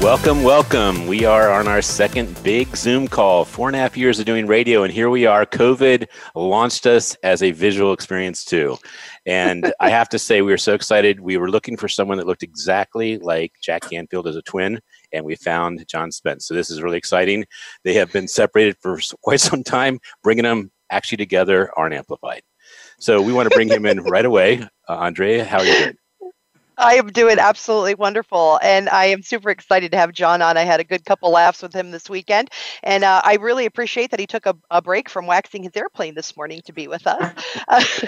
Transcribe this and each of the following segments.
Welcome, welcome. We are on our second big Zoom call. Four and a half years of doing radio, and here we are. COVID launched us as a visual experience too. And I have to say, we were so excited. We were looking for someone that looked exactly like Jack Canfield as a twin, and we found John Spence. So this is really exciting. They have been separated for quite some time. Bringing them actually together aren't amplified. So we want to bring him in right away. Uh, Andrea, how are you doing? I am doing absolutely wonderful, and I am super excited to have John on. I had a good couple laughs with him this weekend, and uh, I really appreciate that he took a, a, break from waxing his airplane this morning to be with us.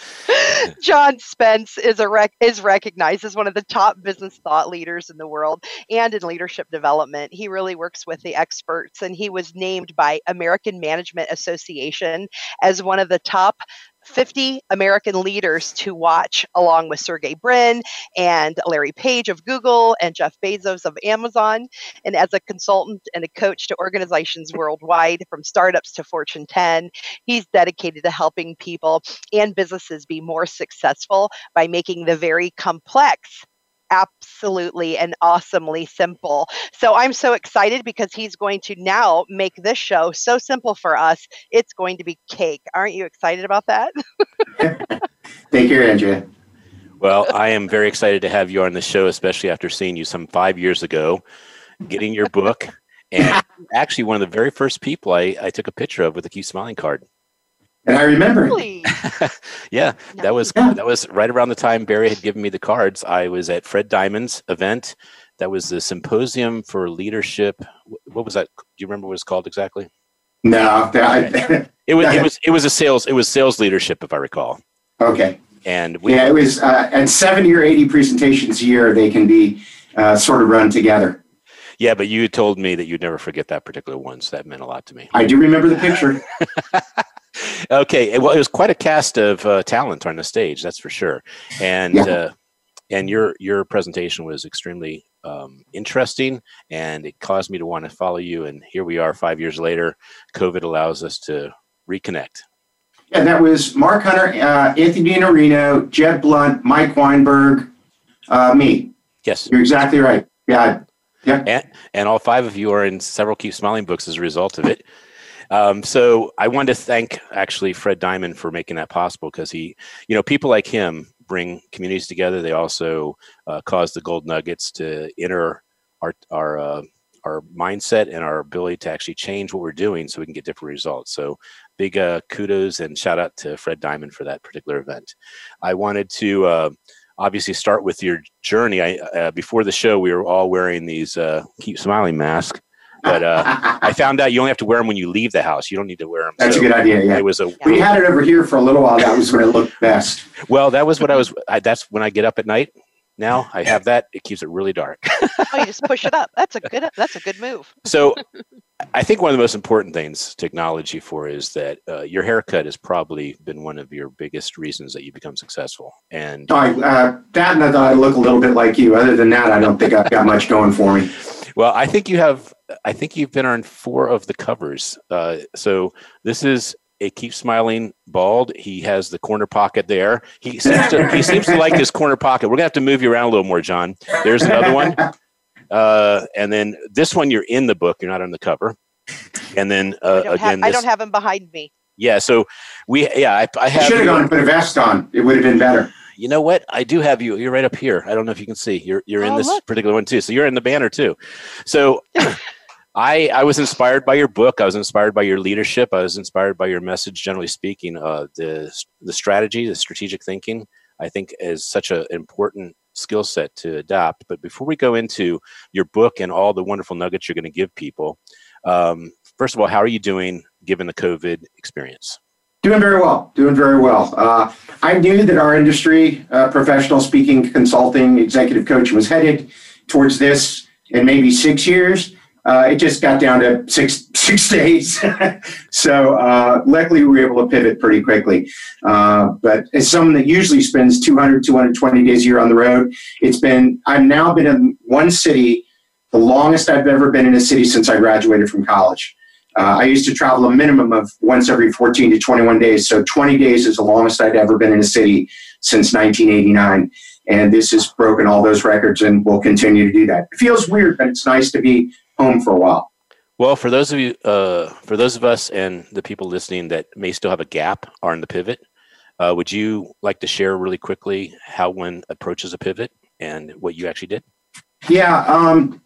John Spence is a rec- is recognized as one of the top business thought leaders in the world and in leadership development. He really works with the experts, and he was named by American Management Association as one of the top 50 American leaders to watch, along with Sergey Brin and Larry Page of Google and Jeff Bezos of Amazon. And as a consultant and a coach to organizations worldwide, from startups to Fortune 10, he's dedicated to helping people and businesses be more successful by making the very complex absolutely and awesomely simple. So I'm so excited because he's going to now make this show so simple for us. It's going to be cake. Aren't you excited about that? Thank you, Andrea. Well, I am very excited to have you on the show, especially after seeing you some five years ago, getting your book, and actually one of the very first people I, I took a picture of with a Keep Smiling card. And I remember. Really? yeah, that was yeah. that was right around the time Barry had given me the cards. I was at Fred Diamond's event. That was the symposium for leadership. What was that? Do you remember what it was called exactly? No, that, it was it was it was a sales it was sales leadership if I recall. Okay. And we, yeah, it was uh, and seventy or eighty presentations a year. They can be uh, sort of run together. Yeah, but you told me that you'd never forget that particular one, so that meant a lot to me. I do remember the picture. okay, well, it was quite a cast of uh, talent on the stage, that's for sure. And yeah. uh, and your your presentation was extremely um, interesting, and it caused me to want to follow you. And here we are, five years later. COVID allows us to reconnect. Yeah, that was Mark Hunter, uh, Anthony Iannarino, Jeb Blount, Mike Weinberg, uh, me. Yes, you're exactly right. Yeah, yeah. And, and all five of you are in several Keep Smiling books as a result of it. Um, so I wanted to thank actually Fred Diamond for making that possible because he, you know, people like him bring communities together. They also uh, cause the gold nuggets to enter our our uh, our mindset and our ability to actually change what we're doing so we can get different results. So big uh, kudos and shout out to Fred Diamond for that particular event. I wanted to uh, obviously start with your journey. I, uh, before the show, we were all wearing these uh, keep smiling masks. But uh, I found out you only have to wear them when you leave the house. You don't need to wear them. That's so a good idea. Yeah, it was a. We had it over here for a little while. That was when it looked best. Well, that was what I was. I, that's when I get up at night. Now I have that. It keeps it really dark. oh, you just push it up. That's a good. That's a good move. So, I think one of the most important things to acknowledge you for is that uh, your haircut has probably been one of your biggest reasons that you become successful. And I, uh, that and I thought I look a little bit like you. Other than that, I don't think I've got much going for me. Well, I think you have. I think you've been on four of the covers. Uh, so this is a keep smiling bald. He has the corner pocket there. He seems to he seems to like his corner pocket. We're gonna have to move you around a little more, John. There's another one. Uh, and then this one, you're in the book. You're not on the cover. And then uh, I again, have, this, I don't have him behind me. Yeah. So we yeah I, I have. Should have gone and put a vest on. It would have been better you know what? I do have you. You're right up here. I don't know if you can see. You're you're in oh, this look. particular one too. So you're in the banner too. So I I was inspired by your book. I was inspired by your leadership. I was inspired by your message. Generally speaking, uh, the the strategy, the strategic thinking, I think is such an important skill set to adopt. But before we go into your book and all the wonderful nuggets you're going to give people, um, first of all, how are you doing given the COVID experience? Doing very well. Doing very well. Uh, I knew that our industry, uh, professional speaking, consulting, executive coaching, was headed towards this in maybe six years. Uh, it just got down to six six days. so uh, luckily, we were able to pivot pretty quickly. Uh, but as someone that usually spends 200, 220 days a year on the road, it's been, I've now been in one city, the longest I've ever been in a city since I graduated from college. Uh, I used to travel a minimum of once every 14 to 21 days. So 20 days is the longest I'd ever been in a city since 1989. And this has broken all those records and will continue to do that. It feels weird, but it's nice to be home for a while. Well, for those of you, uh, for those of us and the people listening that may still have a gap or in the pivot, uh, would you like to share really quickly how one approaches a pivot and what you actually did? Yeah, um,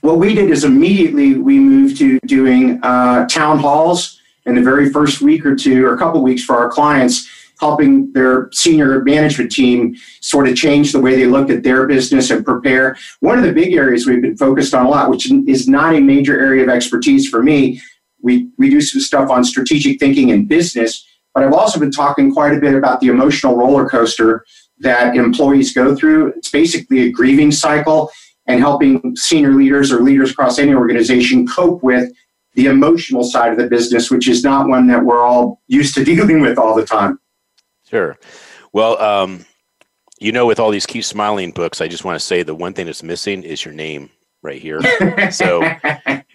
what we did is immediately we moved to doing uh, town halls in the very first week or two or a couple weeks for our clients helping their senior management team sort of change the way they looked at their business and prepare. One of the big areas we've been focused on a lot, which is not a major area of expertise for me, we, we do some stuff on strategic thinking and business, but I've also been talking quite a bit about the emotional roller coaster that employees go through. It's basically a grieving cycle and helping senior leaders or leaders across any organization cope with the emotional side of the business, which is not one that we're all used to dealing with all the time. Sure. Well, um, you know, with all these Keep Smiling books, I just want to say the one thing that's missing is your name right here. so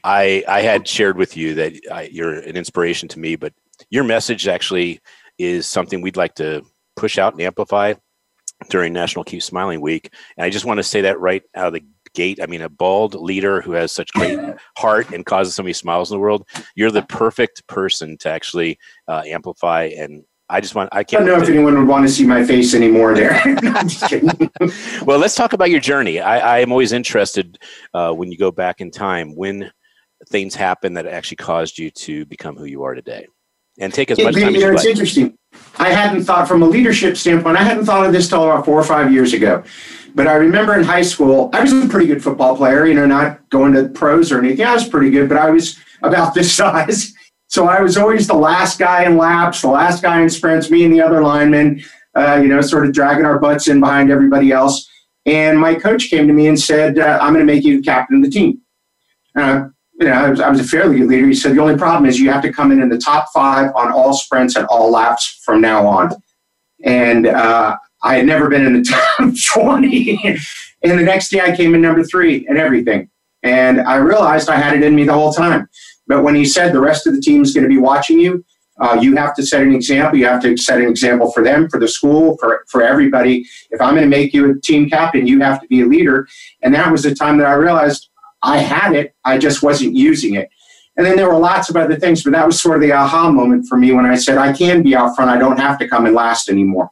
I I had shared with you that I, you're an inspiration to me, but your message actually is something we'd like to push out and amplify during National Keep Smiling Week. And I just want to say that right out of the gate. I mean, a bald leader who has such great heart and causes so many smiles in the world. You're the perfect person to actually uh, amplify and I just want, I can't. I don't know if anyone would want to see my face anymore there. well, let's talk about your journey. I, I am always interested uh, when you go back in time when things happen that actually caused you to become who you are today. And take as much time as you It's like. interesting. I hadn't thought from a leadership standpoint, I hadn't thought of this till about four or five years ago. But I remember in high school, I was a pretty good football player, you know, not going to pros or anything. I was pretty good, but I was about this size. So I was always the last guy in laps, the last guy in sprints, me and the other linemen, uh, you know, sort of dragging our butts in behind everybody else. And my coach came to me and said, uh, I'm going to make you the captain of the team. Uh, you know, I was, I was, a fairly good leader. He said, the only problem is you have to come in in the top five on all sprints and all laps from now on. And uh, I had never been in the top 20. and the next day I came in number three and everything. And I realized I had it in me the whole time. But when he said the rest of the team is going to be watching you, uh, you have to set an example. You have to set an example for them, for the school, for, for everybody. If I'm going to make you a team captain, you have to be a leader. And that was the time that I realized I had it, I just wasn't using it. And then there were lots of other things, but that was sort of the aha moment for me when I said, I can be out front. I don't have to come in last anymore.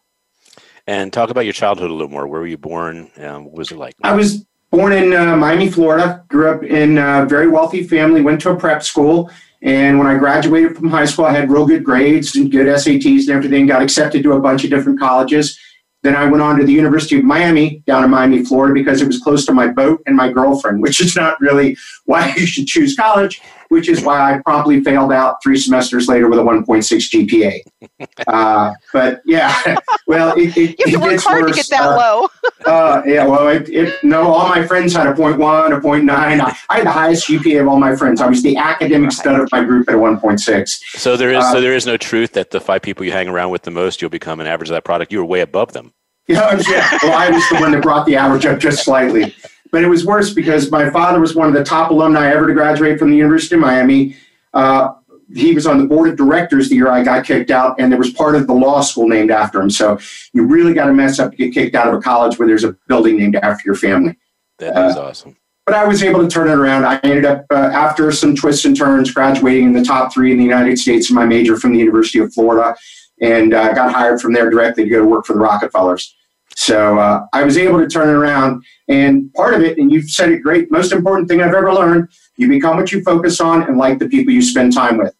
And talk about your childhood a little more. Where were you born? Um, what was it like? I was born in uh, Miami, Florida. Grew up in a very wealthy family. Went to a prep school. And when I graduated from high school, I had real good grades and good SATs and everything. Got accepted to a bunch of different colleges. Then I went on to the University of Miami down in Miami, Florida, because it was close to my boat and my girlfriend, which is not really why you should choose college, which is why I promptly failed out three semesters later with a 1.6 GPA. Uh, but yeah, well, it, it, you have to work hard worse. to get that uh, low. uh, yeah, well, it, it, no, all my friends had a 0.1, a 0.9. I, I had the highest GPA of all my friends. I was the academic stud of my group at a 1.6. So there is, so there is no truth that the five people you hang around with the most, you'll become an average of that product. You were way above them. Yeah, yeah. Well, I was the one that brought the average up just slightly. But it was worse because my father was one of the top alumni ever to graduate from the University of Miami. Uh, he was on the board of directors the year I got kicked out, and there was part of the law school named after him. So you really got to mess up to get kicked out of a college where there's a building named after your family. That is uh, awesome. But I was able to turn it around. I ended up, uh, after some twists and turns, graduating in the top three in the United States in my major from the University of Florida and uh, got hired from there directly to go to work for the Rockefellers. So uh, I was able to turn it around. And part of it, and you've said it great, most important thing I've ever learned, you become what you focus on and like the people you spend time with.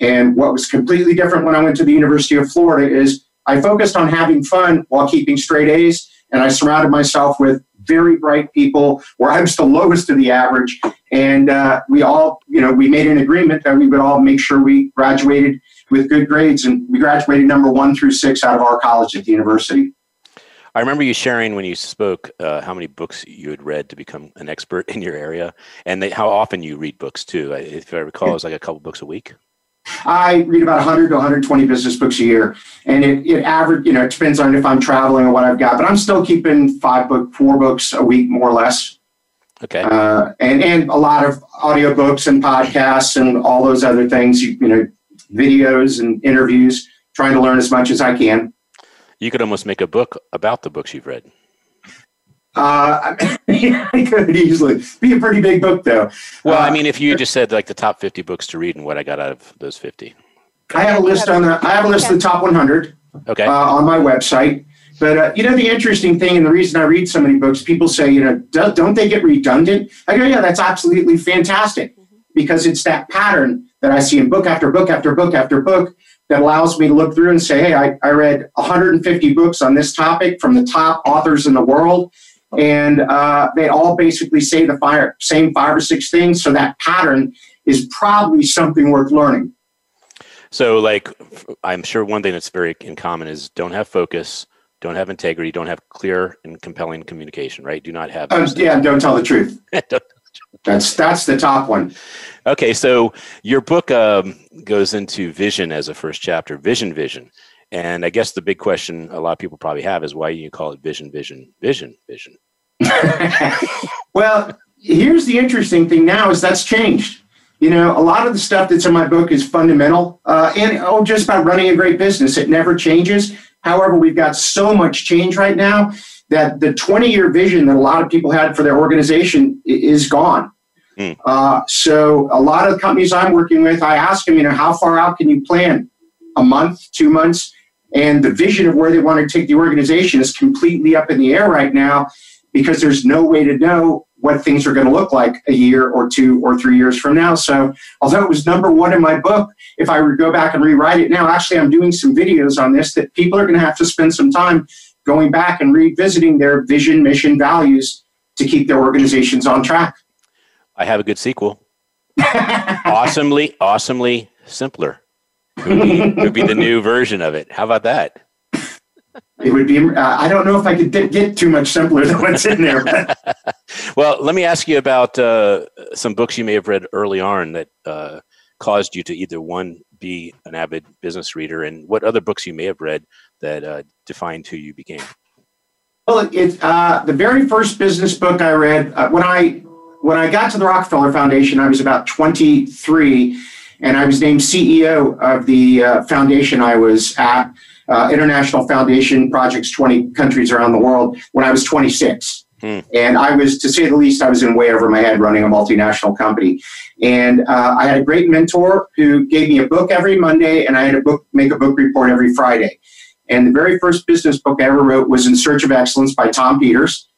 And what was completely different when I went to the University of Florida is I focused on having fun while keeping straight A's. And I surrounded myself with very bright people where I was the lowest of the average. And uh, we all, you know, we made an agreement that we would all make sure we graduated with good grades. And we graduated number one through six out of our college at the university. I remember you sharing when you spoke uh, how many books you had read to become an expert in your area, and they, how often you read books too. If I recall, it was like a couple books a week. I read about 100 to 120 business books a year, and it, it average, you know, it depends on if I'm traveling or what I've got, but I'm still keeping five book, four books a week, more or less. Okay. Uh, and and a lot of audiobooks and podcasts and all those other things, you, you know, videos and interviews, trying to learn as much as I can. You could almost make a book about the books you've read. Uh, I could easily be a pretty big book, though. Well, uh, I mean, if you just said like the top fifty books to read and what I got out of those fifty. I have a list on the. I have a list of the top 100 Okay. uh, on my website. But uh, you know, the interesting thing, and the reason I read so many books, people say, you know, do, don't they get redundant? I go, yeah, that's absolutely fantastic because it's that pattern that I see in book after book after book after book that allows me to look through and say, hey, I, I read 150 books on this topic from the top authors in the world. And uh, they all basically say the fire, same five or six things. So that pattern is probably something worth learning. So, like, I'm sure one thing that's very in common is don't have focus, don't have integrity, don't have clear and compelling communication. Right? Do not have. Those yeah, don't tell the truth. Don't- That's that's the top one. Okay, so your book um, goes into vision as a first chapter, vision, vision, and I guess the big question a lot of people probably have is why you call it vision, vision, vision, vision. well, here's the interesting thing now is that's changed. You know, a lot of the stuff that's in my book is fundamental uh, and oh, just about running a great business. It never changes. However, we've got so much change right now that the 20 year vision that a lot of people had for their organization is gone. Hmm. Uh, so, a lot of the companies I'm working with, I ask them, you know, how far out can you plan? A month, two months? And the vision of where they want to take the organization is completely up in the air right now because there's no way to know what things are going to look like a year or two or three years from now. So, although it was number one in my book, if I would go back and rewrite it now, actually, I'm doing some videos on this that people are going to have to spend some time going back and revisiting their vision, mission, values to keep their organizations on track. I have a good sequel. awesomely, awesomely simpler. Would be, would be the new version of it. How about that? It would be, uh, I don't know if I could get, get too much simpler than what's in there. But Well, let me ask you about uh, some books you may have read early on that uh, caused you to either one be an avid business reader, and what other books you may have read that uh, defined who you became. Well, it, uh, the very first business book I read uh, when I when I got to the Rockefeller Foundation, I was about 23, and I was named CEO of the uh, foundation I was at, uh, International Foundation Projects 20 countries around the world, when I was 26. Hmm. And I was, to say the least, I was in way over my head running a multinational company. And uh, I had a great mentor who gave me a book every Monday, and I had a book make a book report every Friday. And the very first business book I ever wrote was In Search of Excellence by Tom Peters.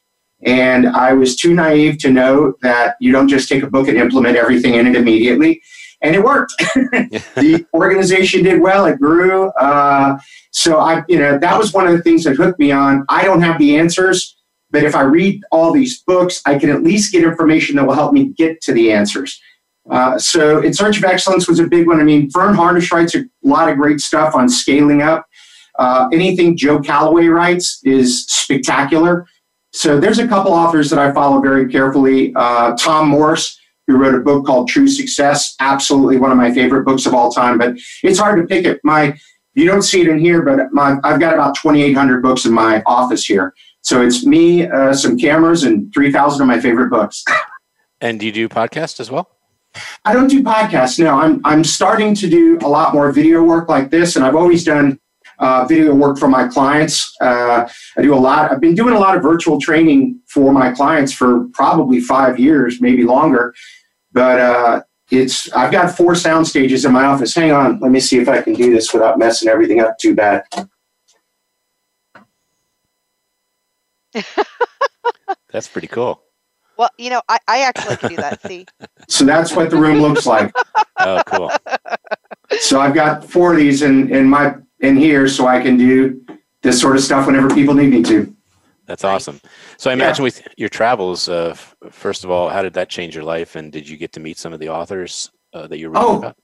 And I was too naive to know that you don't just take a book and implement everything in it immediately. And it worked. the organization did well. It grew. Uh, so I, you know, that was one of the things that hooked me on. I don't have the answers, but if I read all these books, I can at least get information that will help me get to the answers. Uh, so, In Search of Excellence was a big one. I mean, Verne Harnish writes a lot of great stuff on scaling up. Uh, anything Joe Calloway writes is spectacular. So, there's a couple authors that I follow very carefully. Uh, Tom Morris, who wrote a book called True Success, absolutely one of my favorite books of all time. But it's hard to pick it. My you don't see it in here, but my, I've got about 2,800 books in my office here. So it's me, uh, some cameras, and 3,000 of my favorite books. And do you do podcasts as well? I don't do podcasts now. I'm I'm starting to do a lot more video work like this, and I've always done uh, video work for my clients. Uh, I do a lot. I've been doing a lot of virtual training for my clients for probably five years, maybe longer. But uh, it's I've got four sound stages in my office. Hang on, let me see if I can do this without messing everything up too bad. That's pretty cool. Well, you know, I, I actually can do that. See, So that's what the room looks like. Oh, cool. So I've got four of these in in my in here, so I can do this sort of stuff whenever people need me to. That's awesome. So I imagine with your travels, uh, f- first of all, how did that change your life? And did you get to meet some of the authors uh, that you were reading Oh, about?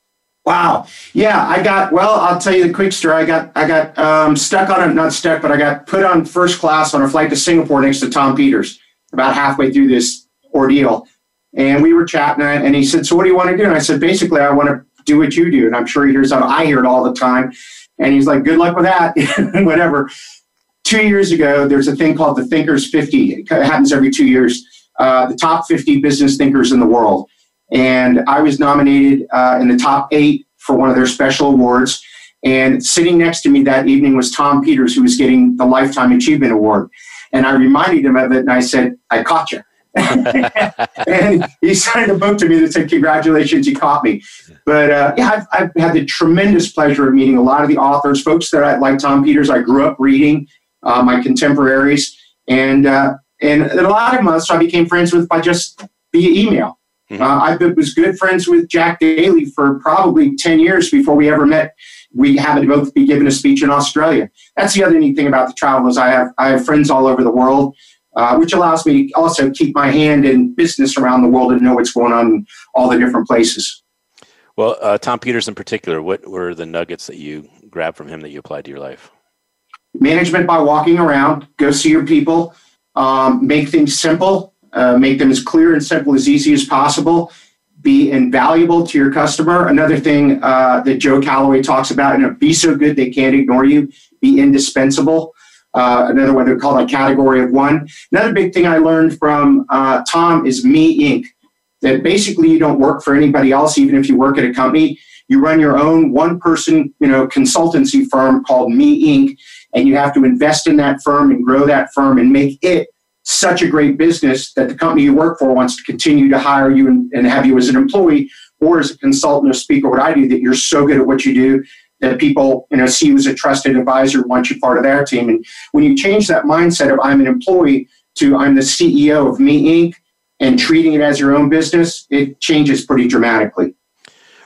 Wow. Yeah, I got. Well, I'll tell you the quick story. I got. I got um, stuck on it. Not stuck, but I got put on first class on a flight to Singapore next to Tom Peters. About halfway through this ordeal, and we were chatting, and he said, "So what do you want to do?" And I said, "Basically, I want to do what you do." And I'm sure he hears that. I hear it all the time. And he's like, "Good luck with that." Whatever. Two years ago, there's a thing called the Thinkers 50. It happens every two years. Uh, the top 50 business thinkers in the world and I was nominated uh, in the top eight for one of their special awards. And sitting next to me that evening was Tom Peters, who was getting the Lifetime Achievement Award. And I reminded him of it, and I said, "I caught you." and he signed a book to me that said, "Congratulations, you caught me." But uh, yeah, I've, I've, had the tremendous pleasure of meeting a lot of the authors, folks that I like. Tom Peters, I grew up reading, uh, my contemporaries, and uh, and a lot of them so I became friends with by just via email. Mm-hmm. Uh, I was good friends with Jack Daly for probably 10 years before we ever met. We happened to both be giving a speech in Australia. That's the other neat thing about the travel is I have, I have friends all over the world, uh, which allows me also keep my hand in business around the world and know what's going on in all the different places. Well, uh, Tom Peters in particular, what were the nuggets that you grabbed from him that you applied to your life? Management by walking around, go see your people, um, make things simple, uh, make them as clear and simple as easy as possible be invaluable to your customer. Another thing uh, that joe calloway talks about you know be so good they can't ignore you be indispensable. Uh, another one they call a category of one. Another big thing i learned from uh, tom is me inc. That basically you don't work for anybody else even if you work at a company. You run your own one person you know consultancy firm called me inc. And you have to invest in that firm and grow that firm and make it such a great business that the company you work for wants to continue to hire you and, and have you as an employee or as a consultant or speaker, what I do, that you're so good at what you do that people you know see you as a trusted advisor, want you part of their team. And when you change that mindset of I'm an employee to I'm the CEO of Me Inc. and treating it as your own business, it changes pretty dramatically.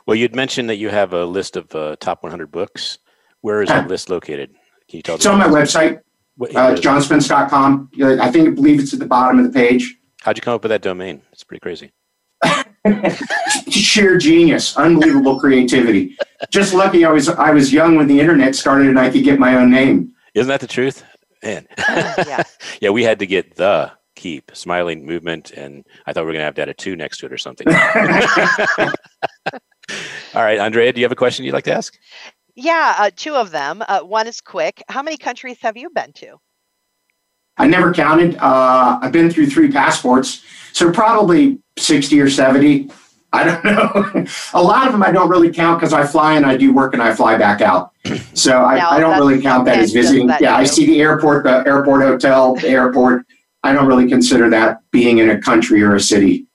Well, you'd mentioned that you have a list of uh, top 100 books. Where is that list located? Can you tell? It's on my website, uh, johnspence.com. I think I believe it's at the bottom of the page. How'd you come up with that domain? It's pretty crazy. Sheer genius, unbelievable creativity. Just lucky I was I was young when the internet started and I could get my own name. Isn't that the truth? Man. yeah. yeah, we had to get the keep smiling movement and I thought we were gonna have to add a two next to it or something. All right, Andrea, do you have a question you'd like to ask? Yeah, uh, two of them. Uh, one is quick. How many countries have you been to? I never counted. Uh, I've been through three passports, so probably 60 or 70. I don't know. a lot of them I don't really count because I fly and I do work and I fly back out. So I, I don't really count that as visiting. That yeah, I see the airport, the airport hotel, the airport. I don't really consider that being in a country or a city.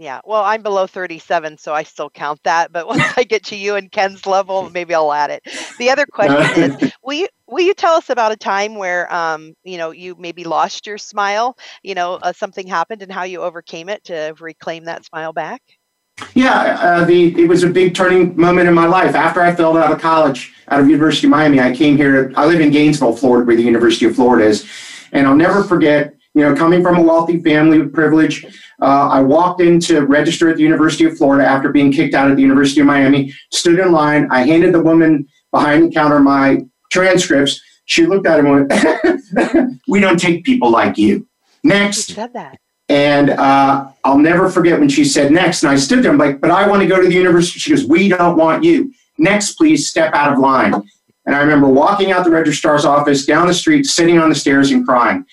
Yeah, well, I'm below 37, so I still count that. But once I get to you and Ken's level, maybe I'll add it. The other question is, will you will you tell us about a time where um, you know you maybe lost your smile? You know, uh, something happened and how you overcame it to reclaim that smile back. Yeah, uh, the it was a big turning moment in my life. After I failed out of college, out of University of Miami, I came here. I live in Gainesville, Florida, where the University of Florida is, and I'll never forget. You know, coming from a wealthy family with privilege, uh, I walked in to register at the University of Florida after being kicked out of the University of Miami, stood in line. I handed the woman behind the counter my transcripts. She looked at him and went, We don't take people like you. Next. She said that. And uh, I'll never forget when she said next. And I stood there, I'm like, But I want to go to the university. She goes, We don't want you. Next, please step out of line. And I remember walking out the registrar's office, down the street, sitting on the stairs and crying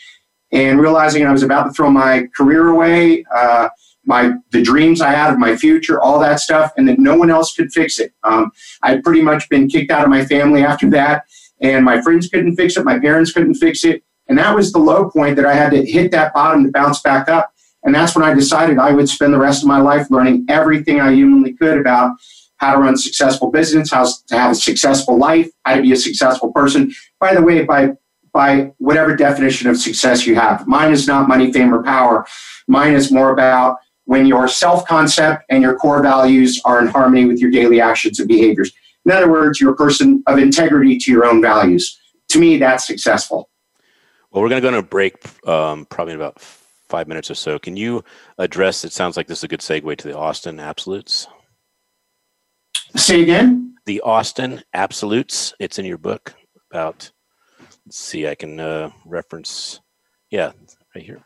and realizing I was about to throw my career away, uh, my the dreams I had of my future, all that stuff, and that no one else could fix it. Um, I'd pretty much been kicked out of my family after that, and my friends couldn't fix it, my parents couldn't fix it, and that was the low point that I had to hit that bottom to bounce back up. And that's when I decided I would spend the rest of my life learning everything I humanly could about how to run a successful business, how to have a successful life, how to be a successful person. By the way, by by whatever definition of success you have. Mine is not money, fame, or power. Mine is more about when your self concept and your core values are in harmony with your daily actions and behaviors. In other words, you're a person of integrity to your own values. To me, that's successful. Well, we're going to go on a break um, probably in about five minutes or so. Can you address? It sounds like this is a good segue to the Austin Absolutes. Say again. The Austin Absolutes. It's in your book about. Let's see. I can uh, reference. Yeah, right here.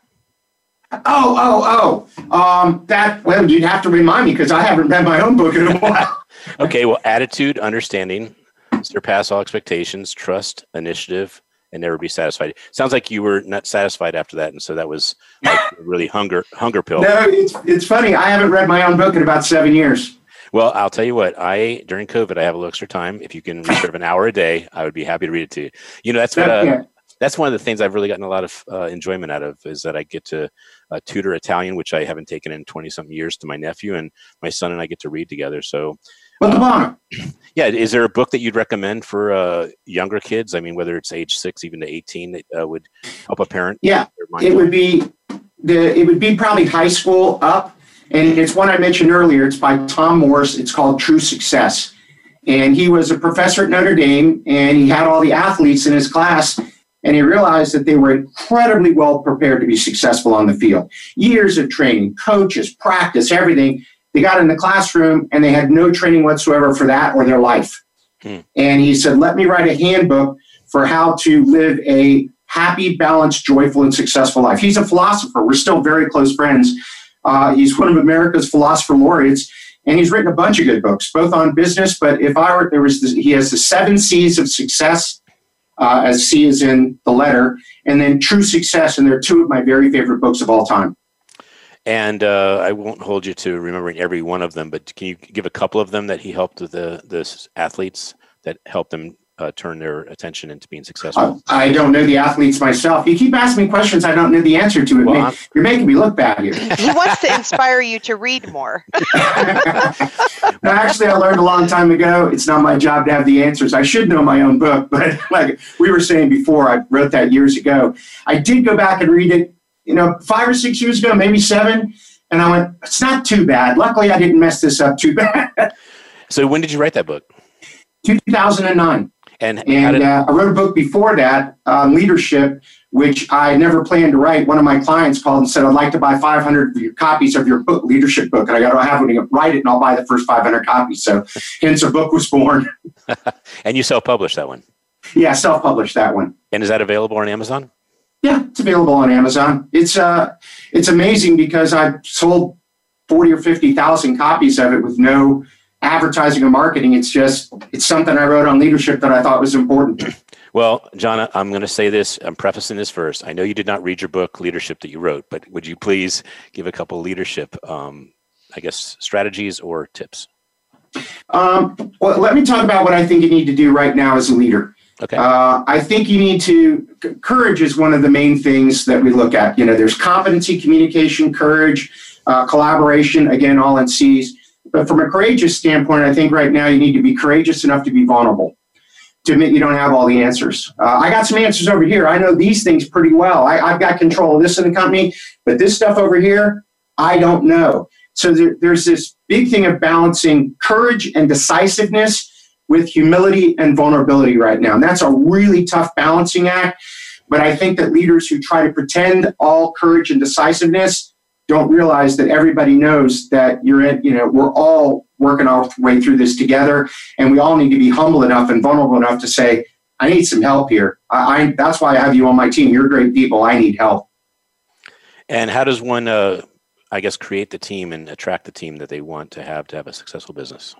Oh, oh, oh. Um, that, well, you'd have to remind me because I haven't read my own book in a while. okay, well, attitude, understanding, surpass all expectations, trust, initiative, and never be satisfied. Sounds like you were not satisfied after that, and so that was like really hunger hunger pill. No, it's it's funny. I haven't read my own book in about seven years. Well, I'll tell you what. I during COVID, I have a little extra time. If you can reserve an hour a day, I would be happy to read it to you. You know, that's what. Uh. That's one of the things I've really gotten a lot of uh, enjoyment out of is that I get to uh, tutor Italian, which I haven't taken in twenty something years, to my nephew, and my son and I get to read together. So um, yeah, is there a book that you'd recommend for uh, younger kids? I mean, whether it's age six, even to eighteen, that uh, would help a parent. Yeah, it would be the it would be probably high school up, and it's one I mentioned earlier. It's by Tom Morris. It's called True Success, and he was a professor at Notre Dame, and he had all the athletes in his class. And he realized that they were incredibly well prepared to be successful on the field. Years of training, coaches, practice, everything they got in the classroom and they had no training whatsoever for that or their life. Hmm. And he said, Let me write a handbook for how to live a happy, balanced, joyful, and successful life. He's a philosopher. We're still very close friends. Uh, he's one of America's philosopher laureates, and he's written a bunch of good books, both on business. But if I were, there was, this, he has the seven C's of success, uh, as C is in the letter, and then True Success, and they're two of my very favorite books of all time. And uh, I won't hold you to remembering every one of them, but can you give a couple of them that he helped the the athletes that helped them uh, turn their attention into being successful? I, I don't know the athletes myself. You keep asking me questions I don't know the answer to. It well, you're making me look bad here. he wants to inspire you to read more. no, actually, I learned a long time ago. It's not my job to have the answers. I should know my own book, but like we were saying before, I wrote that years ago. I did go back and read it you know, five or six years ago, maybe seven. And I went, it's not too bad. Luckily, I didn't mess this up too bad. so when did you write that book? 2009. And, and did- uh, I wrote a book before that, um, Leadership, which I never planned to write. One of my clients called and said, I'd like to buy 500 copies of your book, Leadership book. And I got to have to write it and I'll buy the first 500 copies. So hence a book was born. and you self-published that one? Yeah, self-published that one. And is that available on Amazon? Yeah, it's available on Amazon. It's uh, it's amazing because I've sold forty or fifty thousand copies of it with no advertising or marketing. It's just it's something I wrote on leadership that I thought was important. Well, John, I'm going to say this. I'm prefacing this first. I know you did not read your book, Leadership, that you wrote, but would you please give a couple leadership, um, I guess, strategies or tips? Um, well, let me talk about what I think you need to do right now as a leader. Okay. Uh, I think you need to, courage is one of the main things that we look at. You know, there's competency, communication, courage, uh, collaboration, again, all in C's. But from a courageous standpoint, I think right now you need to be courageous enough to be vulnerable, to admit you don't have all the answers. Uh, I got some answers over here. I know these things pretty well. I, have got control of this in the company, but this stuff over here, I don't know. So there, there's this big thing of balancing courage and decisiveness with humility and vulnerability right now. And that's a really tough balancing act. But I think that leaders who try to pretend all courage and decisiveness don't realize that everybody knows that you're in, you know, we're all working our way through this together. And we all need to be humble enough and vulnerable enough to say, I need some help here. I, I that's why I have you on my team. You're great people. I need help. And how does one, uh, I guess, create the team and attract the team that they want to have to have a successful business?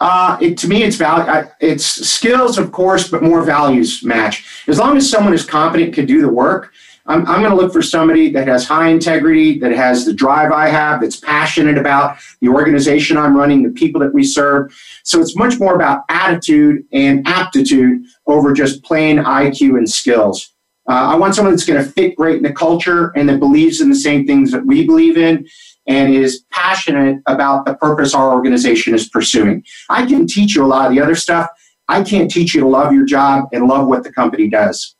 Uh, it, to me, it's value. It's skills, of course, but more values match. As long as someone is competent, can do the work. I'm, I'm going to look for somebody that has high integrity, that has the drive I have, that's passionate about the organization I'm running, the people that we serve. So it's much more about attitude and aptitude over just plain IQ and skills. Uh, I want someone that's going to fit great in the culture and that believes in the same things that we believe in and is passionate about the purpose our organization is pursuing. I can teach you a lot of the other stuff. I can't teach you to love your job and love what the company does.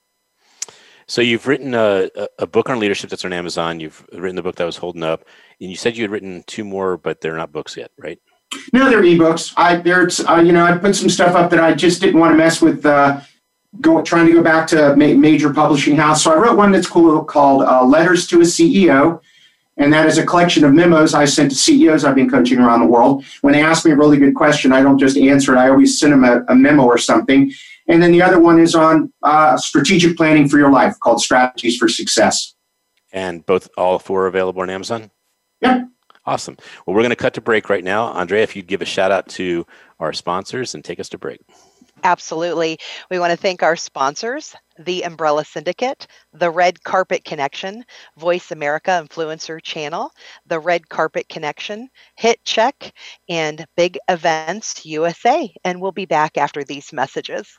So you've written a, a book on leadership that's on Amazon. You've written the book that was holding up, and you said you had written two more, but they're not books yet, right? No, they're ebooks. I there's uh, you know I put some stuff up that I just didn't want to mess with. Uh, go trying to go back to ma- major publishing house. So I wrote one that's cool called uh, "Letters to a CEO," And that is a collection of memos I sent to CEOs I've been coaching around the world. When they ask me a really good question, I don't just answer it. I always send them a, a memo or something. And then the other one is on uh, strategic planning for your life called Strategies for Success. And both, all four available on Amazon? Yeah. Awesome. Well, we're going to cut to break right now. Andrea, if you'd give a shout out to our sponsors and take us to break. Absolutely. We want to thank our sponsors, the Umbrella Syndicate, the Red Carpet Connection, Voice America Influencer Channel, the Red Carpet Connection, Hit Check, and Big Events USA. And we'll be back after these messages.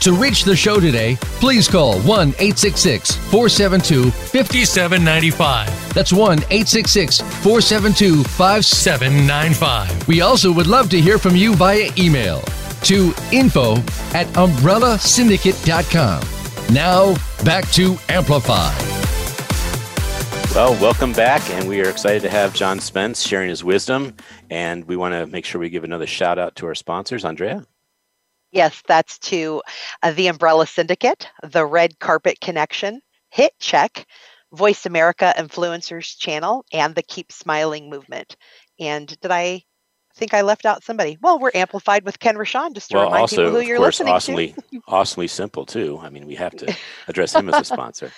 To reach the show today, please call 1 866 472 5795. That's 1 866 472 5795. We also would love to hear from you via email to info at umbrellasyndicate.com. Now, back to Amplify. Well, welcome back, and we are excited to have John Spence sharing his wisdom. And we want to make sure we give another shout out to our sponsors. Andrea? Yes, that's to uh, the Umbrella Syndicate, the Red Carpet Connection, Hit Check, Voice America Influencers Channel, and the Keep Smiling Movement. And did I think I left out somebody? Well, we're amplified with Ken Rochon just to well, remind also, people who you're course, listening awesomely, to. awesomely simple too. I mean, we have to address him as a sponsor.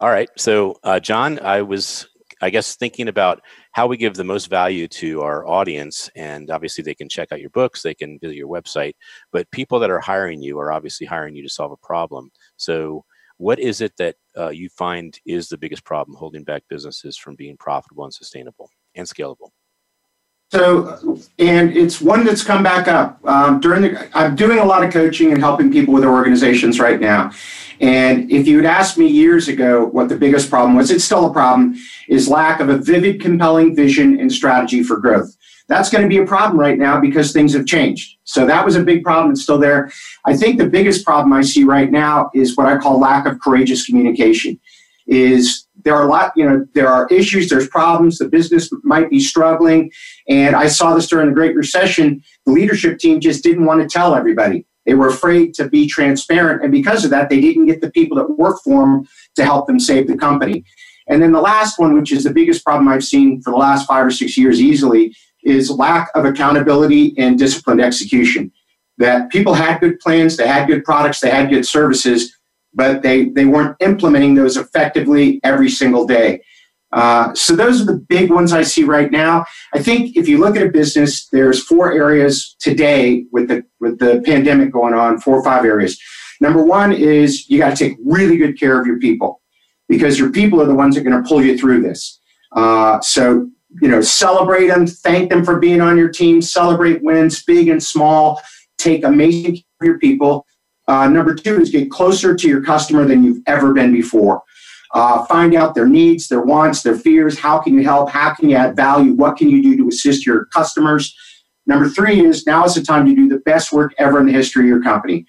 All right, so uh, John, I was, I guess, thinking about how we give the most value to our audience. And obviously, they can check out your books, they can visit your website, but people that are hiring you are obviously hiring you to solve a problem. So, what is it that uh, you find is the biggest problem holding back businesses from being profitable and sustainable and scalable? So, and it's one that's come back up um, during the. I'm doing a lot of coaching and helping people with their organizations right now. And if you had asked me years ago what the biggest problem was, it's still a problem, is lack of a vivid, compelling vision and strategy for growth. That's going to be a problem right now because things have changed. So that was a big problem. It's still there. I think the biggest problem I see right now is what I call lack of courageous communication. Is there are a lot, you know, there are issues, there's problems, the business might be struggling. And I saw this during the Great Recession. The leadership team just didn't want to tell everybody. They were afraid to be transparent. And because of that, they didn't get the people that work for them to help them save the company. And then the last one, which is the biggest problem I've seen for the last five or six years easily, is lack of accountability and disciplined execution. That people had good plans, they had good products, they had good services, but they, they weren't implementing those effectively every single day. Uh, so those are the big ones I see right now. I think if you look at a business, there's four areas today with the with the pandemic going on, four or five areas. Number one is you got to take really good care of your people because your people are the ones that are going to pull you through this. Uh, so you know, celebrate them, thank them for being on your team, celebrate wins, big and small. Take amazing care of your people. Uh, number two is get closer to your customer than you've ever been before. Uh, find out their needs, their wants, their fears. How can you help? How can you add value? What can you do to assist your customers? Number three is now is the time to do the best work ever in the history of your company.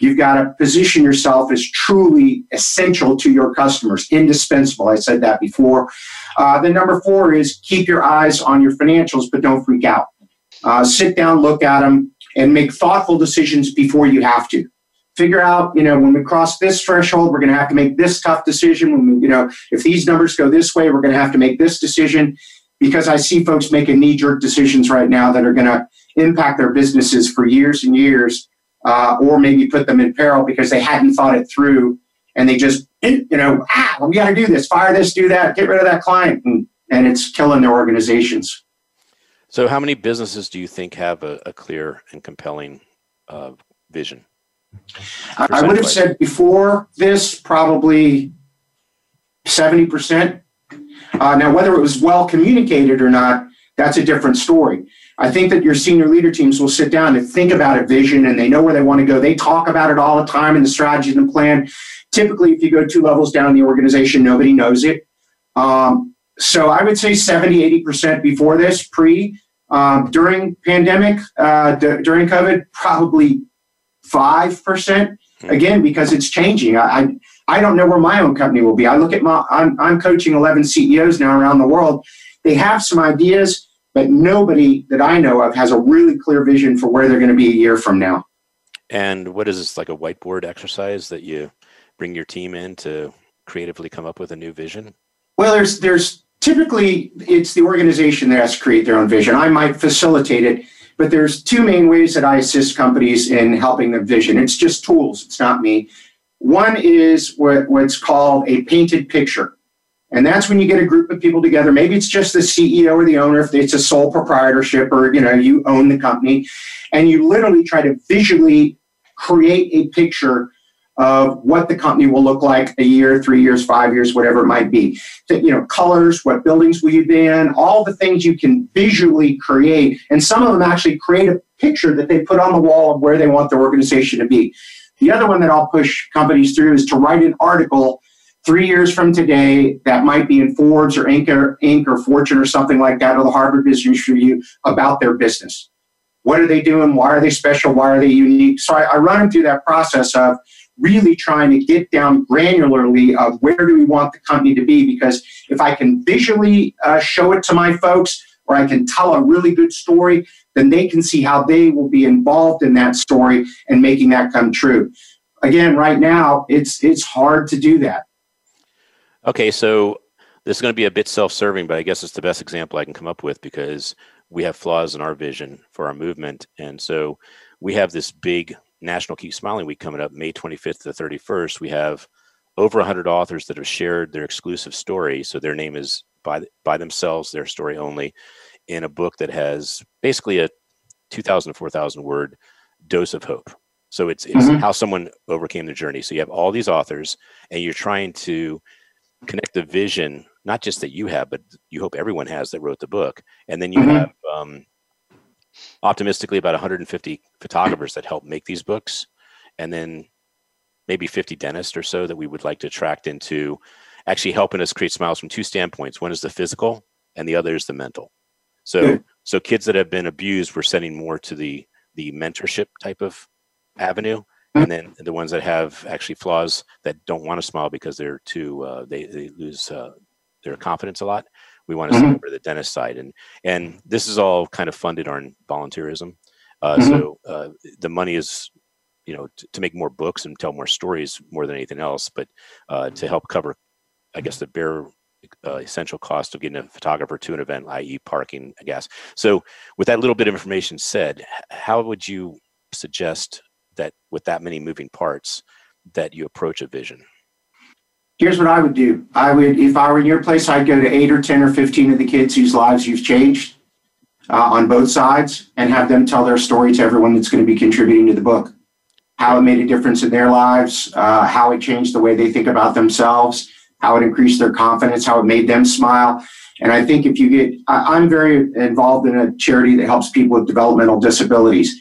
You've got to position yourself as truly essential to your customers, indispensable. I said that before. Uh, then number four is keep your eyes on your financials, but don't freak out. Uh, sit down, look at them, and make thoughtful decisions before you have to figure out, you know, when we cross this threshold, we're going to have to make this tough decision. When we, you know, if these numbers go this way, we're going to have to make this decision because I see folks making knee jerk decisions right now that are going to impact their businesses for years and years, uh, or maybe put them in peril because they hadn't thought it through and they just you know, ah, we got to do this, fire this, do that, get rid of that client, and, and it's killing their organizations. So, how many businesses do you think have a, a clear and compelling uh, vision? I would have said before this probably 70%. Uh, now, whether it was well communicated or not, that's a different story. I think that your senior leader teams will sit down and think about a vision and they know where they want to go. They talk about it all the time in the strategy and the plan. Typically, if you go two levels down in the organization, nobody knows it. Um, so I would say 70, 80% before this, pre. Um, during pandemic, uh, d- during COVID, probably 5%. Hmm. Again, because it's changing. I, I, I don't know where my own company will be. I look at my, I'm, I'm coaching 11 CEOs now around the world. They have some ideas, but nobody that I know of has a really clear vision for where they're going to be a year from now. And what is this like a whiteboard exercise that you bring your team in to creatively come up with a new vision? Well, there's there's typically it's the organization that has to create their own vision. I might facilitate it, but there's two main ways that I assist companies in helping their vision. It's just tools. It's not me. One is what, what's called a painted picture. And that's when you get a group of people together. Maybe it's just the CEO or the owner, if it's a sole proprietorship or you know you own the company, and you literally try to visually create a picture of what the company will look like a year, three years, five years, whatever it might be. You know, colors, what buildings will you be in, all the things you can visually create. And some of them actually create a picture that they put on the wall of where they want their organization to be. The other one that I'll push companies through is to write an article three years from today that might be in Forbes or Inc. or, Inc. or Fortune or something like that, or the Harvard Business Review about their business. What are they doing? Why are they special? Why are they unique? So I, I run them through that process of really trying to get down granularly of where do we want the company to be because if i can visually uh, show it to my folks or i can tell a really good story then they can see how they will be involved in that story and making that come true. Again right now it's it's hard to do that. Okay so this is going to be a bit self-serving but i guess it's the best example i can come up with because we have flaws in our vision for our movement. And so we have this big National Keep Smiling Week coming up, May 25th to 31st, we have over 100 authors that have shared their exclusive story. So their name is by, by themselves, their story only, in a book that has basically a 2,000 to 4,000 word dose of hope. So it's, it's mm-hmm. how someone overcame the journey. So you have all these authors, and you're trying to connect the vision, not just that you have, but you hope everyone has that wrote the book. And then you mm-hmm. have um, optimistically about 150 photographers that help make these books, and then maybe 50 dentists or so that we would like to attract into actually helping us create smiles from two standpoints. One is the physical, and the other is the mental. So, so kids that have been abused, we're sending more to the the mentorship type of avenue, and then the ones that have actually flaws that don't want to smile because they're too uh, they they lose uh, their confidence a lot we want to mm-hmm. over the dentist side and and this is all kind of funded on volunteerism uh, mm-hmm. so uh, the money is you know t- to make more books and tell more stories more than anything else but uh, to help cover i guess the bare uh, essential cost of getting a photographer to an event i.e parking gas so with that little bit of information said how would you suggest that with that many moving parts that you approach a vision here's what I would do. I would, if I were in your place, I'd go to eight or 10 or 15 of the kids whose lives you've changed uh, on both sides and have them tell their story to everyone that's going to be contributing to the book. How it made a difference in their lives, uh, how it changed the way they think about themselves, how it increased their confidence, how it made them smile. And I think if you get, I, am very involved in a charity that helps people with developmental disabilities.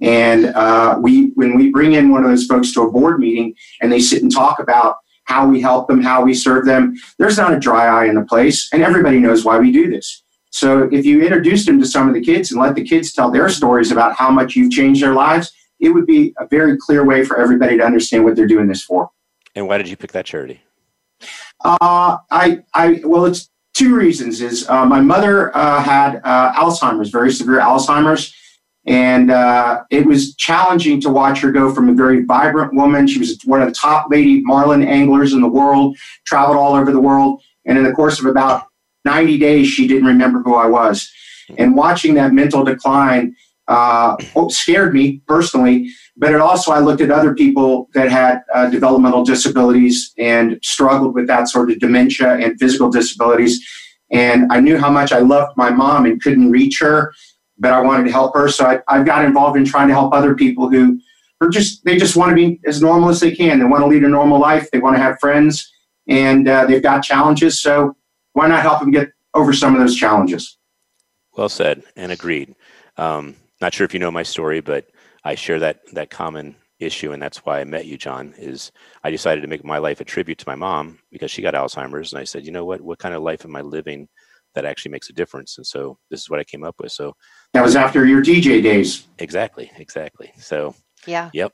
And uh, we, when we bring in one of those folks to a board meeting and they sit and talk about how we help them, how we serve them. There's not a dry eye in the place, and everybody knows why we do this. So if you introduce them to some of the kids and let the kids tell their stories about how much you've changed their lives, it would be a very clear way for everybody to understand what they're doing this for. And why did you pick that charity? Uh, I, I, well, it's two reasons. Is uh, my mother uh, had uh, Alzheimer's, very severe Alzheimer's, and uh, it was challenging to watch her go from a very vibrant woman. She was one of the top lady marlin anglers in the world, traveled all over the world. And in the course of about 90 days, she didn't remember who I was. And watching that mental decline, uh, scared me personally. But it also, I looked at other people that had uh, developmental disabilities and struggled with that sort of dementia and physical disabilities. And I knew how much I loved my mom and couldn't reach her, but I wanted to help her. So I, I got involved in trying to help other people who are just, they just want to be as normal as they can. They want to lead a normal life. They want to have friends and uh, they've got challenges. So why not help them get over some of those challenges? Well said and agreed. Um, not sure if you know my story, but I share that that common issue, and that's why I met you, John. Is I decided to make my life a tribute to my mom because she got Alzheimer's, and I said, you know what? What kind of life am I living that actually makes a difference? And so this is what I came up with. So that was after your DJ days. Exactly, exactly. So yeah. Yep.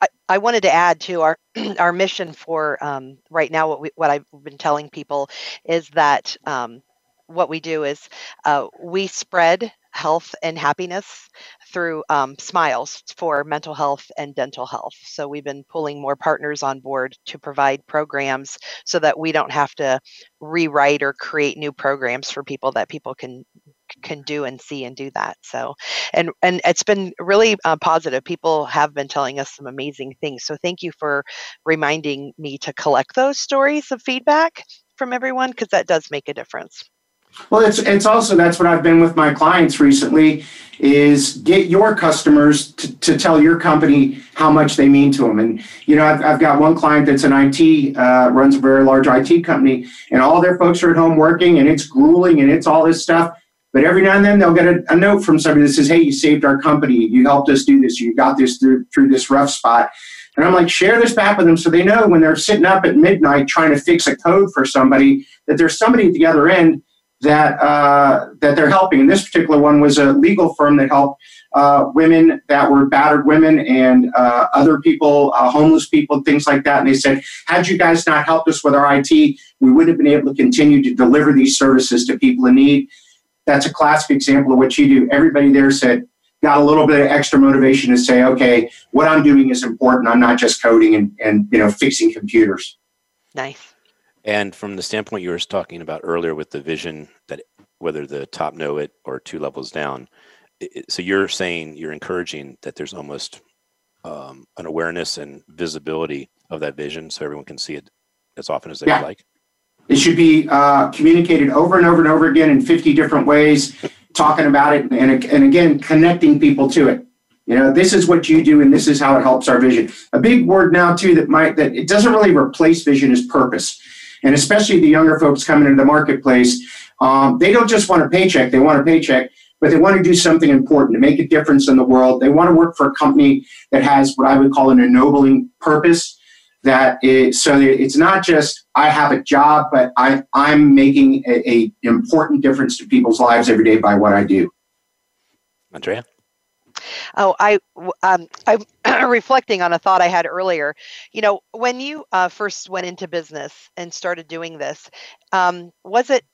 I, I wanted to add to our our mission for um, right now. What we what I've been telling people is that um, what we do is uh, we spread health and happiness through um, smiles for mental health and dental health. So we've been pulling more partners on board to provide programs so that we don't have to rewrite or create new programs for people that people can can do and see and do that. So and and it's been really uh, positive. People have been telling us some amazing things. So thank you for reminding me to collect those stories of feedback from everyone because that does make a difference well, it's it's also that's what I've been with my clients recently is get your customers to, to tell your company how much they mean to them. And you know, I've, I've got one client that's an IT uh, runs a very large IT company, and all their folks are at home working, and it's grueling, and it's all this stuff. But every now and then they'll get a, a note from somebody that says, "Hey, you saved our company. You helped us do this. You got this through through this rough spot." And I'm like, share this back with them so they know when they're sitting up at midnight trying to fix a code for somebody that there's somebody at the other end that uh, that they're helping. And this particular one was a legal firm that helped uh, women that were battered women and uh, other people, uh, homeless people, things like that. And they said, had you guys not helped us with our IT, we wouldn't have been able to continue to deliver these services to people in need. That's a classic example of what you do. Everybody there said, got a little bit of extra motivation to say, okay, what I'm doing is important. I'm not just coding and, and you know fixing computers. Nice. And from the standpoint you were talking about earlier with the vision that whether the top know it or two levels down, it, so you're saying you're encouraging that there's almost um, an awareness and visibility of that vision so everyone can see it as often as they yeah. like? It should be uh, communicated over and over and over again in 50 different ways, talking about it and, and again, connecting people to it. You know, this is what you do and this is how it helps our vision. A big word now too that might that it doesn't really replace vision is purpose and especially the younger folks coming into the marketplace, um, they don't just want a paycheck, they want a paycheck, but they want to do something important to make a difference in the world. They want to work for a company that has what I would call an ennobling purpose. That is, so it's not just I have a job, but I, I'm making a, a important difference to people's lives every day by what I do. Andrea? Oh, I um, I'm reflecting on a thought I had earlier. You know, when you uh, first went into business and started doing this, um, was it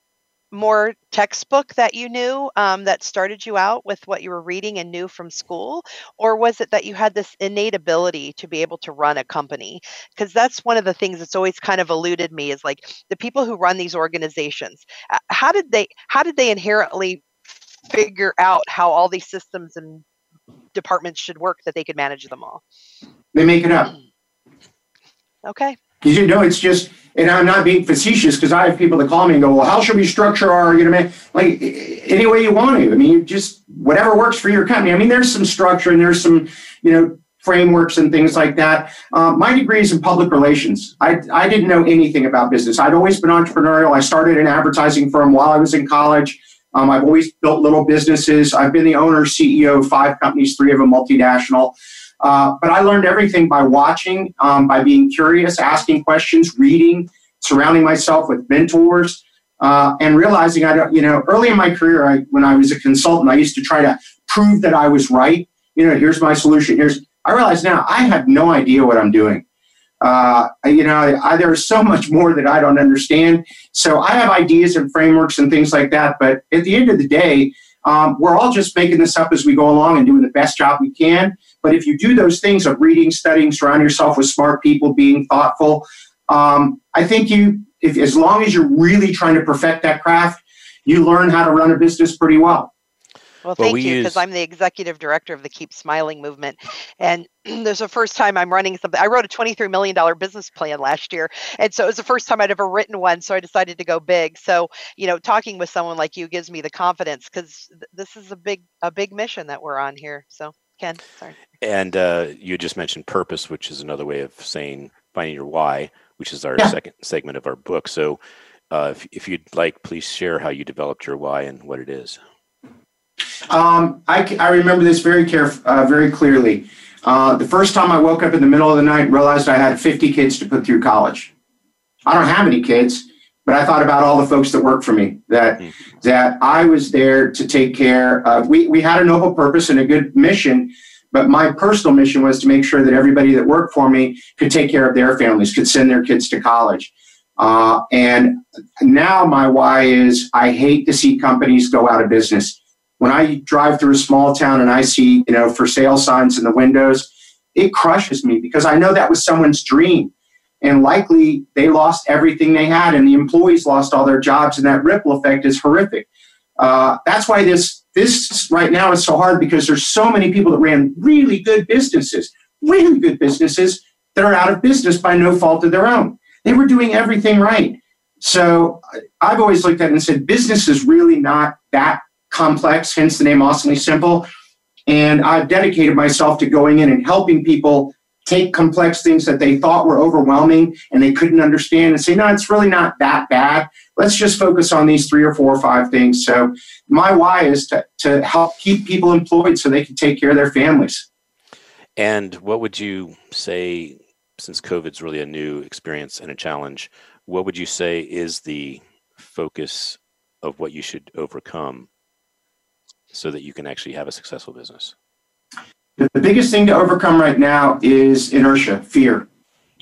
more textbook that you knew um, that started you out with what you were reading and knew from school or was it that you had this innate ability to be able to run a company because that's one of the things that's always kind of eluded me is like the people who run these organizations uh, how did they how did they inherently figure out how all these systems and departments should work that they could manage them all. They make it up. Okay. You know, it's just, and I'm not being facetious because I have people that call me and go, "Well, how should we structure our, you know, like any way you want to? I mean, just whatever works for your company. I mean, there's some structure and there's some, you know, frameworks and things like that. Um, my degree is in public relations. I, I didn't know anything about business. I'd always been entrepreneurial. I started an advertising firm while I was in college. Um, I've always built little businesses. I've been the owner, CEO of five companies, three of them multinational. Uh, but I learned everything by watching, um, by being curious, asking questions, reading, surrounding myself with mentors, uh, and realizing I don't, you know, early in my career, I, when I was a consultant, I used to try to prove that I was right. You know, here's my solution. Here's, I realize now I have no idea what I'm doing. Uh, you know, I, there's so much more that I don't understand. So I have ideas and frameworks and things like that. But at the end of the day, um, we're all just making this up as we go along and doing the best job we can. But if you do those things of reading, studying, surround yourself with smart people, being thoughtful, um, I think you, if as long as you're really trying to perfect that craft, you learn how to run a business pretty well. Well, thank well, we you, because use... I'm the executive director of the Keep Smiling movement. And there's the first time I'm running something. I wrote a $23 million business plan last year. And so it was the first time I'd ever written one. So I decided to go big. So, you know, talking with someone like you gives me the confidence because th- this is a big, a big mission that we're on here. So, Ken, sorry. And uh, you just mentioned purpose, which is another way of saying finding your why, which is our yeah. second segment of our book. So, uh, if, if you'd like, please share how you developed your why and what it is. Um, I, I remember this very caref- uh, very clearly. Uh, the first time I woke up in the middle of the night and realized I had 50 kids to put through college. I don't have any kids, but I thought about all the folks that work for me. That mm. that I was there to take care. Uh, we we had a noble purpose and a good mission, but my personal mission was to make sure that everybody that worked for me could take care of their families, could send their kids to college. Uh, and now my why is I hate to see companies go out of business when I drive through a small town and I see, you know, for sale signs in the windows, it crushes me because I know that was someone's dream. And likely they lost everything they had, and the employees lost all their jobs, and that ripple effect is horrific. Uh, that's why this this right now is so hard because there's so many people that ran really good businesses, really good businesses that are out of business by no fault of their own. They were doing everything right. So I've always looked at it and said, business is really not that complex, hence the name Awesomely Simple. And I've dedicated myself to going in and helping people take complex things that they thought were overwhelming and they couldn't understand and say, no, it's really not that bad. Let's just focus on these three or four or five things. So my why is to, to help keep people employed so they can take care of their families. And what would you say, since COVID's really a new experience and a challenge, what would you say is the focus of what you should overcome so that you can actually have a successful business? The biggest thing to overcome right now is inertia, fear,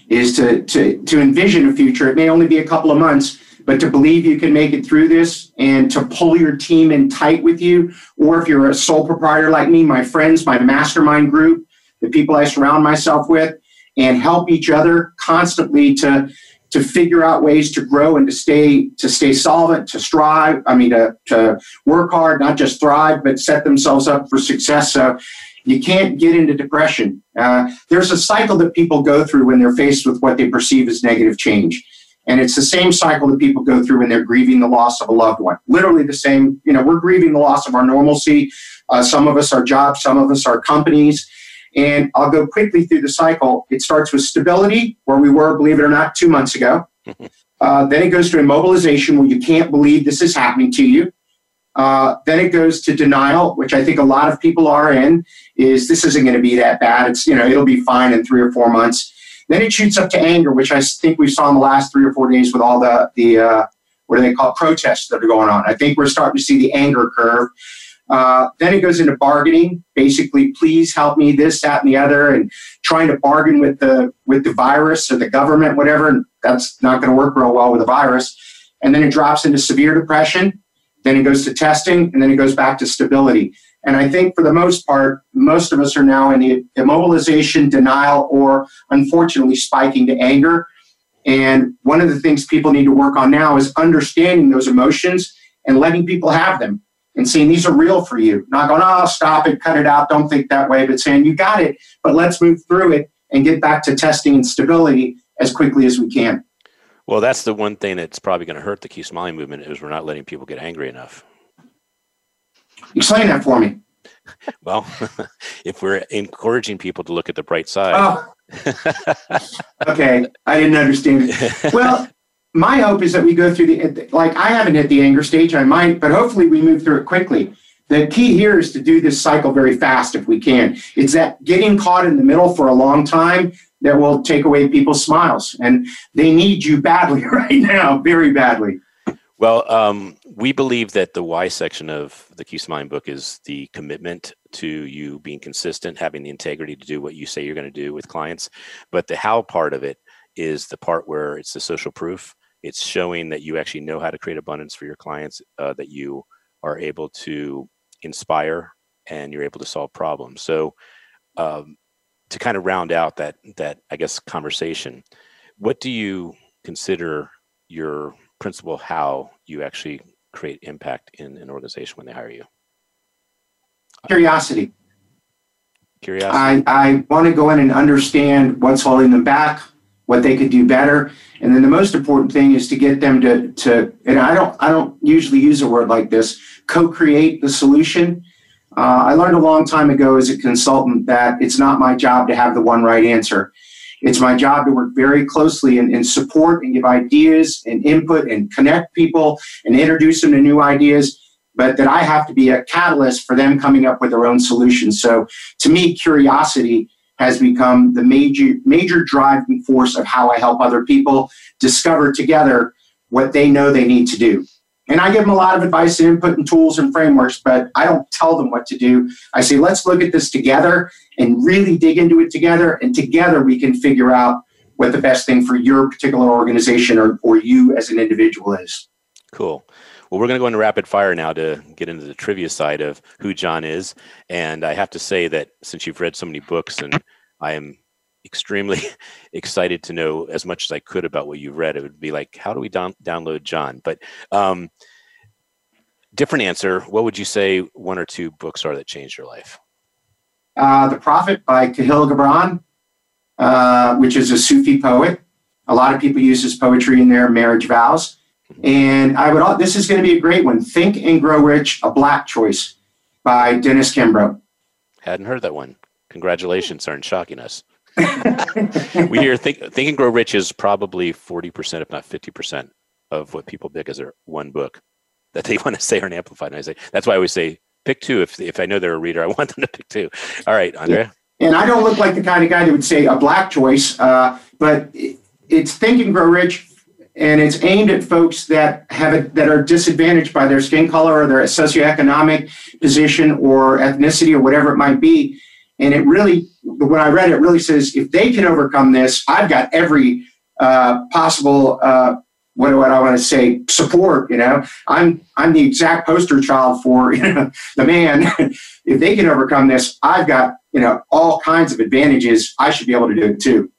is to, to, to envision a future. It may only be a couple of months, but to believe you can make it through this and to pull your team in tight with you. Or if you're a sole proprietor like me, my friends, my mastermind group, the people I surround myself with, and help each other constantly to to figure out ways to grow and to stay to stay solvent, to strive. I mean, to, to work hard, not just thrive, but set themselves up for success. So you can't get into depression. Uh, there's a cycle that people go through when they're faced with what they perceive as negative change. And it's the same cycle that people go through when they're grieving the loss of a loved one. Literally the same, you know, we're grieving the loss of our normalcy. Uh, some of us are jobs, some of us are companies. And I'll go quickly through the cycle. It starts with stability, where we were, believe it or not, two months ago. Uh, then it goes to immobilization, where you can't believe this is happening to you. Uh, then it goes to denial, which I think a lot of people are in. Is this isn't going to be that bad? It's you know it'll be fine in three or four months. Then it shoots up to anger, which I think we saw in the last three or four days with all the the uh, what do they call it, protests that are going on. I think we're starting to see the anger curve. Uh, then it goes into bargaining. Basically, please help me this, that, and the other, and trying to bargain with the with the virus or the government, whatever. And that's not going to work real well with the virus. And then it drops into severe depression. Then it goes to testing, and then it goes back to stability. And I think for the most part, most of us are now in the immobilization, denial, or unfortunately spiking to anger. And one of the things people need to work on now is understanding those emotions and letting people have them and saying these are real for you. Not going, oh, stop it, cut it out, don't think that way, but saying you got it, but let's move through it and get back to testing and stability as quickly as we can. Well, that's the one thing that's probably going to hurt the Keep Smiling movement is we're not letting people get angry enough. Explain that for me. well, if we're encouraging people to look at the bright side. Oh. okay, I didn't understand it. Well, my hope is that we go through the like I haven't hit the anger stage. I might, but hopefully we move through it quickly. The key here is to do this cycle very fast if we can. It's that getting caught in the middle for a long time that will take away people's smiles, and they need you badly right now, very badly. Well, um, we believe that the why section of the Keep Smiling book is the commitment to you being consistent, having the integrity to do what you say you're going to do with clients. But the how part of it is the part where it's the social proof it's showing that you actually know how to create abundance for your clients, uh, that you are able to inspire and you're able to solve problems. So, um, to kind of round out that that I guess conversation, what do you consider your principle how you actually create impact in an organization when they hire you? Curiosity. Curiosity. I, I want to go in and understand what's holding them back, what they could do better. And then the most important thing is to get them to, to and I don't I don't usually use a word like this, co-create the solution. Uh, I learned a long time ago as a consultant that it's not my job to have the one right answer. It's my job to work very closely and, and support and give ideas and input and connect people and introduce them to new ideas but that I have to be a catalyst for them coming up with their own solutions. So to me, curiosity has become the major major driving force of how I help other people discover together what they know they need to do. And I give them a lot of advice and input and tools and frameworks, but I don't tell them what to do. I say, let's look at this together and really dig into it together. And together we can figure out what the best thing for your particular organization or, or you as an individual is. Cool. Well, we're going to go into rapid fire now to get into the trivia side of who John is. And I have to say that since you've read so many books, and I am extremely excited to know as much as I could about what you've read, it would be like, how do we down- download John? But um, different answer. What would you say one or two books are that changed your life? Uh, the Prophet by Kahlil Gibran, uh, which is a Sufi poet. A lot of people use his poetry in their marriage vows. And I would, this is going to be a great one. Think and Grow Rich, a Black Choice by Dennis Kimbro. Hadn't heard that one. Congratulations on shocking us. we hear think, think and Grow Rich is probably 40%, if not 50% of what people pick as their one book that they want to say are amplified. And I say, that's why I always say, pick two. If, if I know they're a reader, I want them to pick two. All right, Andrea. And I don't look like the kind of guy that would say a black choice, uh, but it's Think and Grow Rich and it's aimed at folks that have it, that are disadvantaged by their skin color or their socioeconomic position or ethnicity or whatever it might be. And it really, when I read it, it really says if they can overcome this, I've got every uh, possible uh, what do I want to say support. You know, I'm I'm the exact poster child for you know the man. if they can overcome this, I've got you know all kinds of advantages. I should be able to do it too.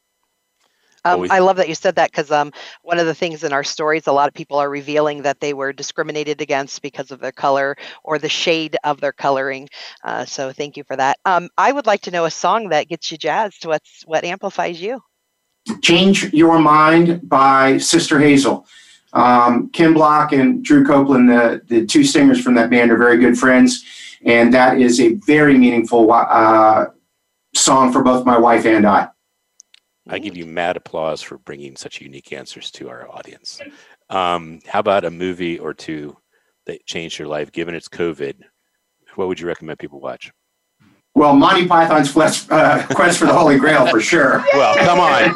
Um, I love that you said that because um, one of the things in our stories, a lot of people are revealing that they were discriminated against because of their color or the shade of their coloring. Uh, so thank you for that. Um, I would like to know a song that gets you jazzed. What's what amplifies you? Change Your Mind by Sister Hazel. Um, Ken Block and Drew Copeland, the, the two singers from that band, are very good friends. And that is a very meaningful uh, song for both my wife and I. I give you mad applause for bringing such unique answers to our audience. Um, how about a movie or two that changed your life, given it's COVID? What would you recommend people watch? Well, Monty Python's Quest, uh, Quest for the Holy Grail for sure. Well, come on,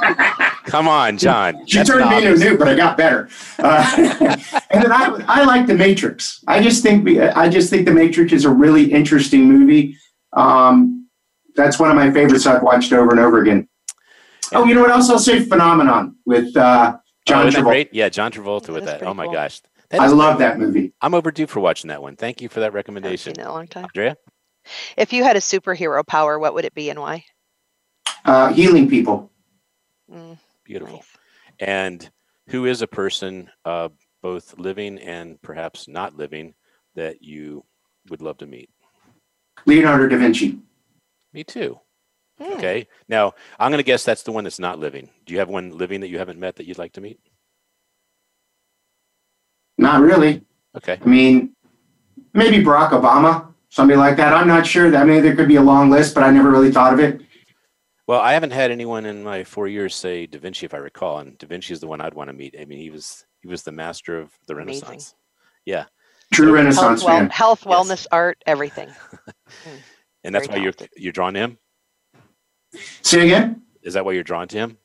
come on, John. She That's turned me into a new, but I got better. Uh, and then I, I like The Matrix. I just think I just think The Matrix is a really interesting movie. Um, that's one of my favorites I've watched over and over again. Oh, you know what else? I'll say Phenomenon with uh, John oh, Travolta. Great? Yeah, John Travolta with that. Oh my cool. gosh. I love that movie. I'm overdue for watching that one. Thank you for that recommendation. I've seen it a long time. Andrea? If you had a superhero power, what would it be and why? Uh, healing people. Mm, Beautiful. Nice. And who is a person, uh, both living and perhaps not living, that you would love to meet? Leonardo da Vinci. Me too. Hmm. Okay. Now, I'm going to guess that's the one that's not living. Do you have one living that you haven't met that you'd like to meet? Not really. Okay. I mean, maybe Barack Obama, somebody like that. I'm not sure. That, I mean, there could be a long list, but I never really thought of it. Well, I haven't had anyone in my four years say Da Vinci, if I recall, and Da Vinci is the one I'd want to meet. I mean, he was he was the master of the Amazing. Renaissance. Yeah. True so, Renaissance health, man. health, wellness, yes. art, everything. and that's Very why talented. you're you're drawn to him. Say again? Is that why you're drawn to him?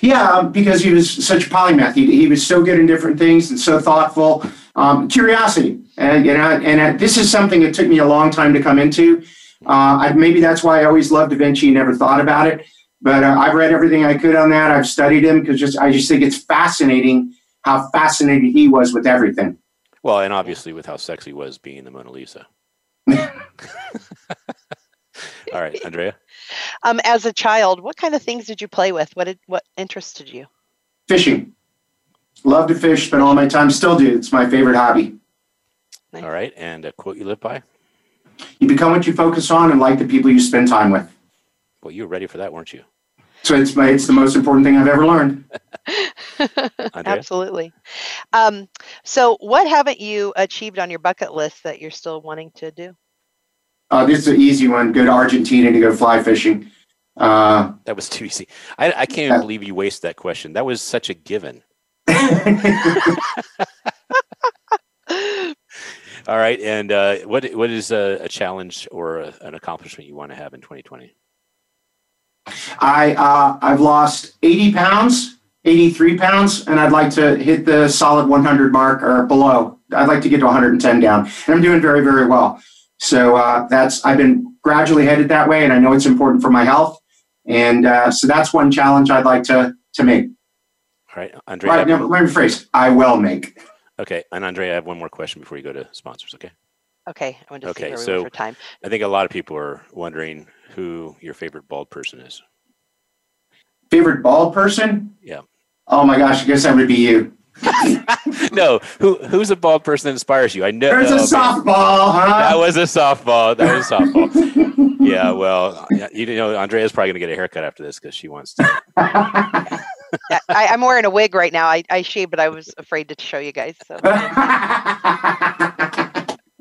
Yeah, um, because he was such a polymath. He, he was so good in different things and so thoughtful. Um, curiosity, and you know, and uh, this is something that took me a long time to come into. Uh, I, maybe that's why I always loved Da Vinci and never thought about it. But uh, I've read everything I could on that. I've studied him because just I just think it's fascinating how fascinated he was with everything. Well, and obviously with how sexy he was being the Mona Lisa. All right, Andrea. Um, as a child, what kind of things did you play with? What did what interested you? Fishing. Love to fish, spend all my time, still do. It's my favorite hobby. Nice. All right, and a quote you live by? You become what you focus on and like the people you spend time with. Well, you were ready for that, weren't you? So it's my, it's the most important thing I've ever learned. Absolutely. Um, so, what haven't you achieved on your bucket list that you're still wanting to do? Uh, this is an easy one. Go to Argentina to go fly fishing. Uh, that was too easy. I, I can't even believe you wasted that question. That was such a given. All right, and uh, what what is a, a challenge or a, an accomplishment you want to have in 2020? I uh, I've lost 80 pounds, 83 pounds, and I'd like to hit the solid 100 mark or below. I'd like to get to 110 down, and I'm doing very very well. So uh, that's I've been gradually headed that way, and I know it's important for my health, and uh, so that's one challenge I'd like to to make. All right, Andre. Right, now, let me rephrase. I will make. Okay, and Andre, I have one more question before you go to sponsors. Okay. Okay, I want to okay, see so for time. I think a lot of people are wondering who your favorite bald person is. Favorite bald person? Yeah. Oh my gosh, I guess that would be you. no, who who's a bald person that inspires you? I know. There's a oh, softball, huh? That was a softball. That was a softball. yeah, well, you know, Andrea's probably gonna get a haircut after this because she wants to. I, am wearing a wig right now. I, I shaved, but I was afraid to show you guys. So.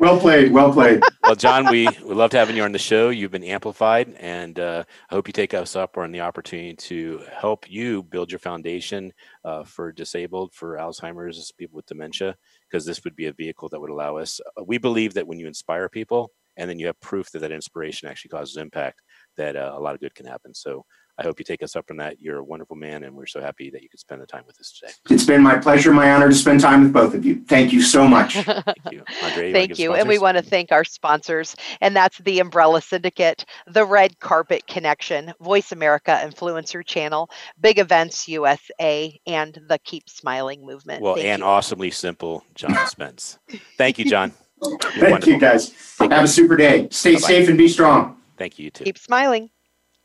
well played. Well played. well, John, we we loved having you on the show. You've been amplified, and uh, I hope you take us up on the opportunity to help you build your foundation uh, for disabled, for Alzheimer's, people with dementia, because this would be a vehicle that would allow us. Uh, we believe that when you inspire people, and then you have proof that that inspiration actually causes impact, that uh, a lot of good can happen. So I hope you take us up on that. You're a wonderful man, and we're so happy that you could spend the time with us today. It's been my pleasure, my honor to spend time with both of you. Thank you so much. thank you, Andre. thank you, and we want to thank our sponsors, and that's the Umbrella Syndicate, the Red Carpet Connection, Voice America Influencer Channel, Big Events USA, and the Keep Smiling Movement. Well, thank and you. awesomely simple, John Spence. thank you, John. You're thank wonderful. you, guys. Thank Have you. a super day. Stay Bye-bye. safe and be strong. Thank you, you too. Keep smiling.